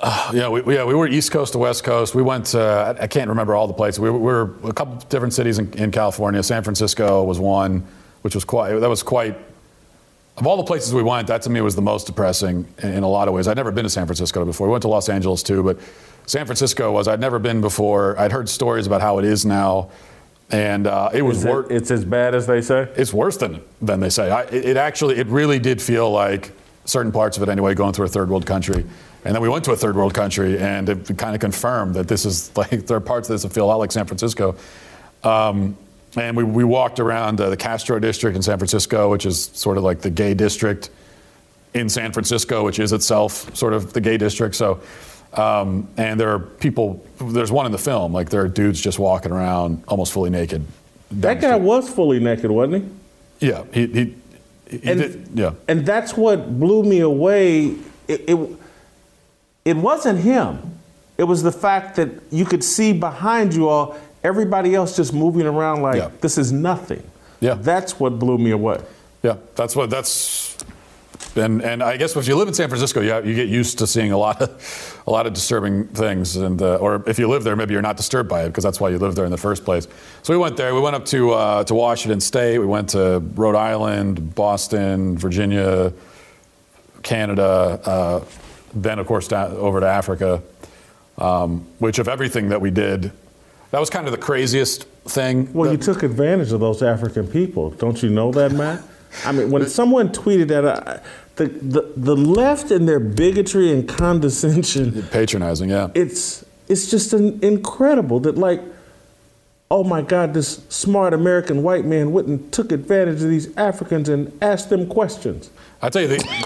uh, yeah, we, yeah, we were East Coast to West Coast. We went, uh, I can't remember all the places. We were, we were a couple different cities in, in California. San Francisco was one, which was quite, that was quite of all the places we went, that to me was the most depressing in, in, a lot of ways. I'd never been to San Francisco before. We went to Los Angeles too, but San Francisco was, I'd never been before. I'd heard stories about how it is now. And uh, it was worse. It's as bad as they say? It's worse than, than they say. I, it, it actually, it really did feel like certain parts of it anyway, going through a third world country. And then we went to a third world country, and it kind of confirmed that this is like there are parts of this that feel a lot like San Francisco. Um, and we, we walked around uh, the Castro district in San Francisco, which is sort of like the gay district. in San Francisco, which is itself sort of the gay district. So, um, and there are people. There's one in the film. Like there are dudes just walking around almost fully naked. That guy was fully naked, wasn't he? Yeah, he. he, he and, did, yeah. And that's what blew me away. It, it, it wasn't him. It was the fact that you could see behind you all everybody else just moving around like Yeah. this is nothing. Yeah. That's what blew me away. Yeah, that's what that's. And, and I guess if you live in San Francisco, you, you get used to seeing a lot of a lot of disturbing things, and uh, or if you live there, maybe you're not disturbed by it because that's why you live there in the first place. So we went there. We went up to uh, to Washington State. We went to Rhode Island, Boston, Virginia, Canada. Uh, then of course down, over to Africa. Um, which of everything that we did, that was kind of the craziest thing. Well, you took advantage of those African people. Don't you know that, Matt? I mean, when someone tweeted that, uh, the, the, the left and their bigotry and condescension, patronizing, yeah. it's, it's just an, incredible that, like, oh my God, this smart American white man went and took advantage of these Africans and asked them questions. I tell you, the,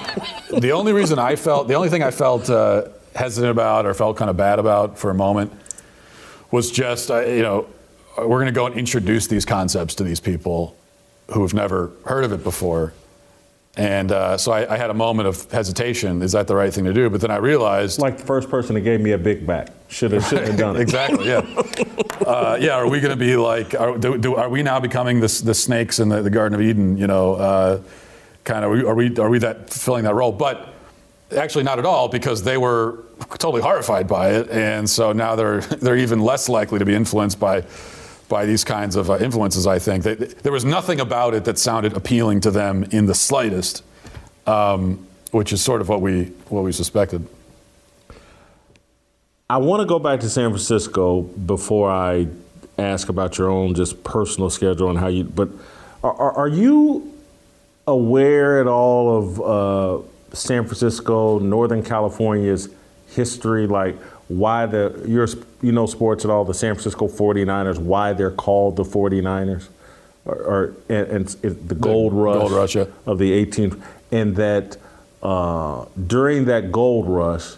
the only reason I felt, the only thing I felt uh, hesitant about or felt kind of bad about for a moment was just, uh, you know, we're going to go and introduce these concepts to these people who have never heard of it before. And uh, so I, I had a moment of hesitation. Is that the right thing to do? But then I realized, like the first person that gave me a big back, should have should have done it. exactly. Yeah. uh, yeah. Are we going to be like? Are, do, do, are we now becoming the, the snakes in the, the Garden of Eden? You know, uh, kind of. Are we are we that filling that role? But actually, not at all, because they were totally horrified by it, and so now they're they're even less likely to be influenced by by these kinds of uh, influences. I think they, there was nothing about it that sounded appealing to them in the slightest, um, which is sort of what we what we suspected. I want to go back to San Francisco before I ask about your own just personal schedule and how you. But are, are you aware at all of uh, San Francisco, Northern California's history, like why the you're you know sports at all, the San Francisco 49ers, why they're called the 49ers, or, or and, and the gold rush, gold rush yeah. of the 18th, and that uh, during that gold rush,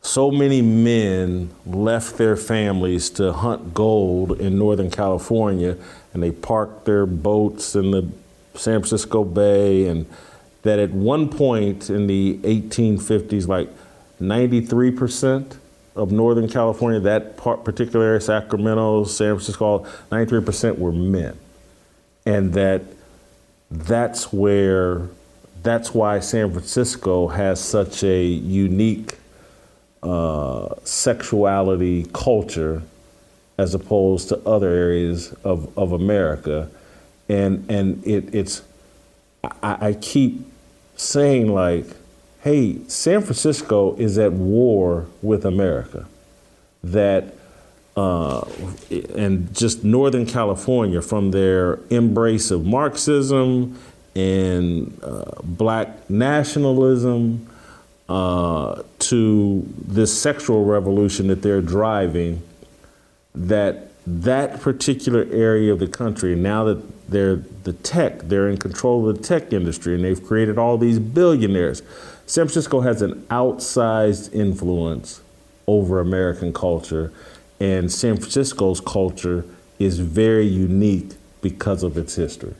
so many men left their families to hunt gold in Northern California, and they parked their boats in the San Francisco Bay, and that at one point in the 1850s, like 93% of Northern California, that part, particular area, Sacramento, San Francisco, 93% were men. And that that's where, that's why San Francisco has such a unique uh, sexuality culture as opposed to other areas of, of America. And, and it, it's, I, I keep saying like, hey, San Francisco is at war with America. That, uh, and just Northern California, from their embrace of Marxism and uh, black nationalism uh, to this sexual revolution that they're driving, that that particular area of the country, now that they're the tech, they're in control of the tech industry, and they've created all these billionaires. San Francisco has an outsized influence over American culture, and San Francisco's culture is very unique because of its history.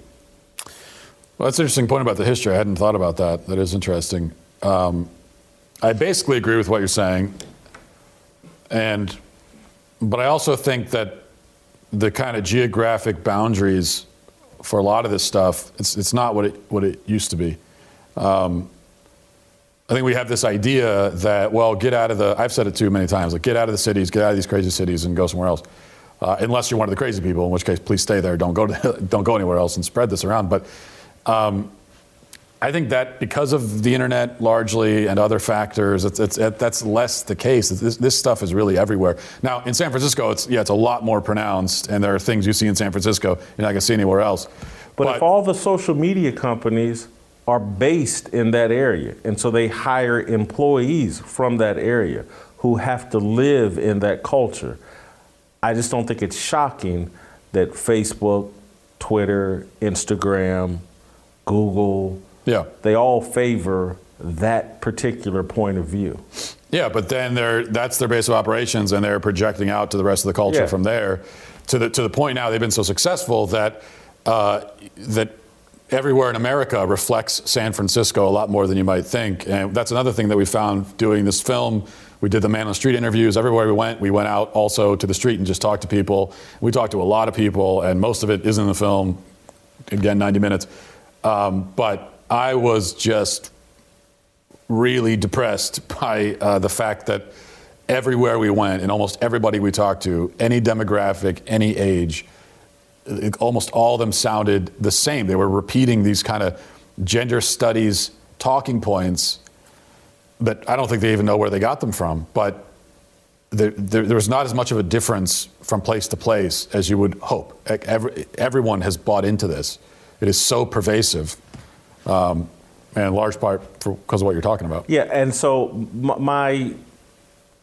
Well, that's an interesting point about the history. I hadn't thought about that. That is interesting. Um, I basically agree with what you're saying, and but I also think that the kind of geographic boundaries for a lot of this stuff, it's it's not what it what it used to be. Um, I think we have this idea that well, get out of the. I've said it too many times. Like get out of the cities, get out of these crazy cities, and go somewhere else. Uh, unless you're one of the crazy people, in which case, please stay there. Don't go to, don't go anywhere else and spread this around. But um, I think that because of the internet largely and other factors, it's, it's, it, that's less the case. This, this, stuff is really everywhere. Now, in San Francisco, it's yeah, it's a lot more pronounced, and there are things you see in San Francisco you're not going to see anywhere else. But, but if all the social media companies are based in that area, and so they hire employees from that area who have to live in that culture, I just don't think it's shocking that Facebook, Twitter, Instagram, Google, Yeah. they all favor that particular point of view. Yeah, but then they're that's their base of operations, and they're projecting out to the rest of the culture Yeah. from there. To the to the point now they've been so successful that uh, that everywhere in America reflects San Francisco a lot more than you might think, and that's another thing that we found doing this film. We did the man on the street interviews. Everywhere we went, we went out also to the street and just talked to people. We talked to a lot of people, and most of it isn't in the film. Again, 90 minutes. Um, but I was just really depressed by uh, the fact that everywhere we went and almost everybody we talked to, any demographic, any age, it- almost all of them sounded the same. They were repeating these kind of gender studies talking points that I don't think they even know where they got them from. But there, there, there was not as much of a difference from place to place as you would hope. Every, everyone has bought into this. It is so pervasive, um, and large part because of what you're talking about. Yeah, and so my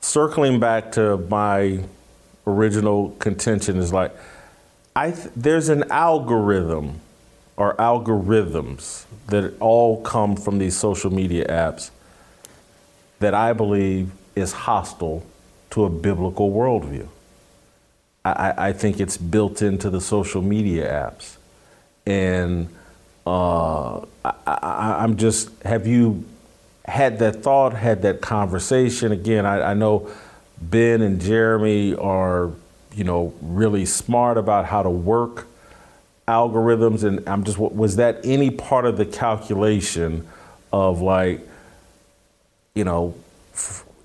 circling back to my original contention is like, I th- there's an algorithm or algorithms that all come from these social media apps that I believe is hostile to a biblical worldview. I- I think it's built into the social media apps. And uh, I, I, I'm just, have you had that thought, had that conversation? Again, I, I know Ben and Jeremy are, you know, really smart about how to work algorithms. And I'm just, was that any part of the calculation of like, you know,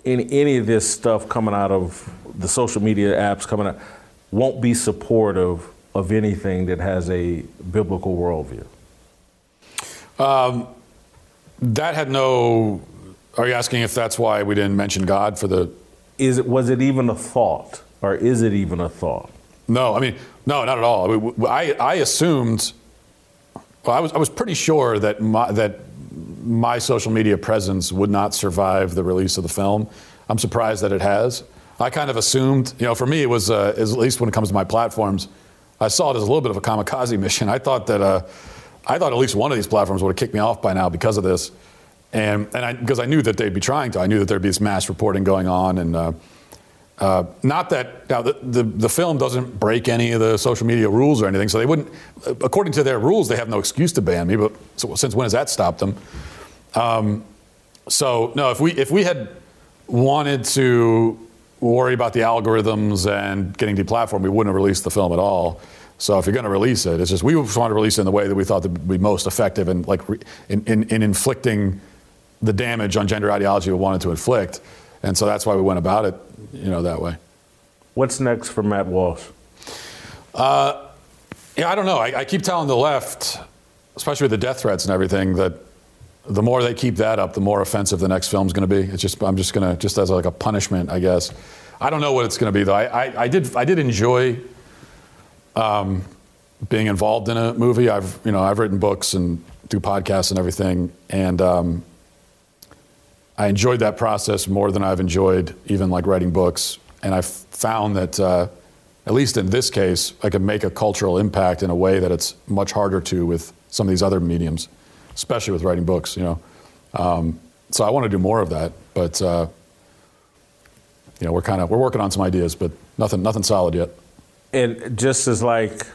any, any of this stuff coming out of the social media apps coming out won't be supportive of anything that has a biblical worldview. Um, that had no. Are you asking if that's why we didn't mention God for the? Is it was it even a thought, or is it even a thought? No, I mean, no, not at all. I, mean, w- I, I assumed. Well, I was, I was pretty sure that my, that my social media presence would not survive the release of the film. I'm surprised that it has. I kind of assumed, you know, for me, it was, uh, at least when it comes to my platforms, I saw it as a little bit of a kamikaze mission. I thought that, uh, I thought at least one of these platforms would have kicked me off by now because of this. And, and I, because I knew that they'd be trying to, I knew that there'd be this mass reporting going on. And uh, uh, not that, now the, the, the film doesn't break any of the social media rules or anything, so they wouldn't, according to their rules, they have no excuse to ban me, but so, since when has that stopped them? Um, so no, if we if we had wanted to worry about the algorithms and getting deplatformed, we wouldn't have released the film at all. So if you're going to release it, it's just we just wanted to release it in the way that we thought that would be most effective in like re, in, in, in inflicting the damage on gender ideology we wanted to inflict, and so that's why we went about it, you know, that way. What's next for Matt Walsh? Uh, yeah, I don't know. I, I keep telling the left, especially with the death threats and everything, that the more they keep that up, the more offensive the next film's going to be. It's just I'm just going to just as like a punishment, I guess. I don't know what it's going to be though. I, I, I did I did enjoy um, being involved in a movie. I've you know I've written books and do podcasts and everything, and um, I enjoyed that process more than I've enjoyed even like writing books. And I've found that, uh, at least in this case, I can make a cultural impact in a way that it's much harder to with some of these other mediums, especially with writing books. You know, um, so I want to do more of that. But uh, you know, we're kind of we're working on some ideas, but nothing nothing solid yet. And just as like,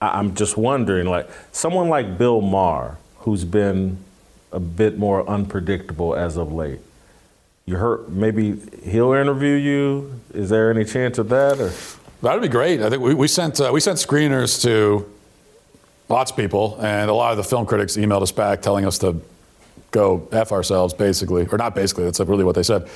I'm just wondering, like someone like Bill Maher, who's been a bit more unpredictable as of late. You heard maybe he'll interview you. Is there any chance of that? Or That'd be great. I think we, we sent uh, we sent screeners to lots of people, and a lot of the film critics emailed us back telling us to go f ourselves, basically, or not basically. That's really what they said.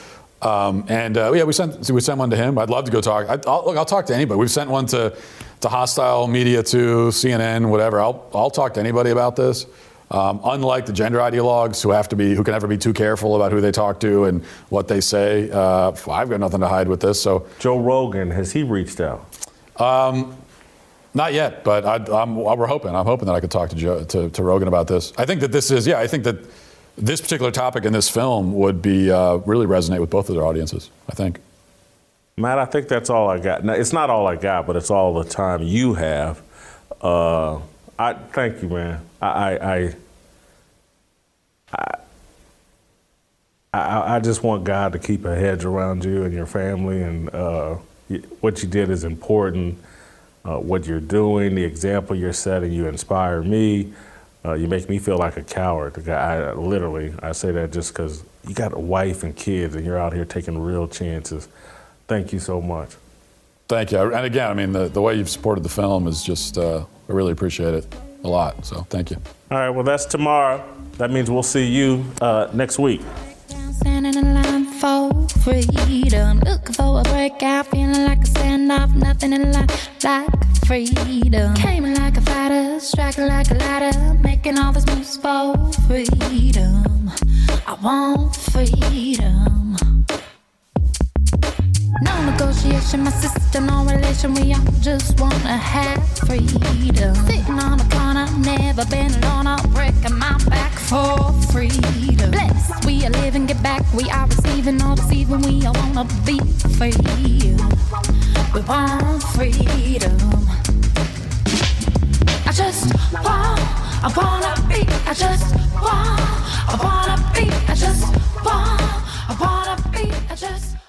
Um, and uh, yeah, we sent we sent one to him. I'd love to go talk. I, I'll, look, I'll talk to anybody. We've sent one to to hostile media, to CNN, whatever. I'll I'll talk to anybody about this. Um, unlike the gender ideologues who have to be who can never be too careful about who they talk to and what they say, uh, I've got nothing to hide with this. So Joe Rogan has he reached out? Um, not yet, but I, I'm, we're hoping. I'm hoping that I could talk to, Joe, to to Rogan about this. I think that this is, yeah, I think that this particular topic in this film would be uh, really resonate with both of their audiences, I think. Matt, I think that's all I got. Now, it's not all I got, but it's all the time you have. Uh, I thank you, man. I I, I I, I just want God to keep a hedge around you and your family, and uh, what you did is important. Uh, what you're doing, the example you're setting, you inspire me. Uh, you make me feel like a coward. I, literally, I say that just because you got a wife and kids, and you're out here taking real chances. Thank you so much. Thank you. And again, I mean, the, the way you've supported the film is just, uh, I really appreciate it a lot. So thank you. All right, well, that's tomorrow. That means we'll see you uh, next week. In for freedom. Looking for a break breakout, feeling like a standoff. Nothing in life like freedom. Came like a fighter, striking like a ladder. Making all these moves for freedom. I want freedom. No negotiation, my sister, no relation. We all just wanna have freedom. Sitting on a corner, never been alone. I'll break my back for freedom. Blessed, we are living, get back. We are receiving, no deceiving. We all wanna be free. We want freedom. I just want, I wanna be. I just want, I wanna be. I just want, I wanna be. I just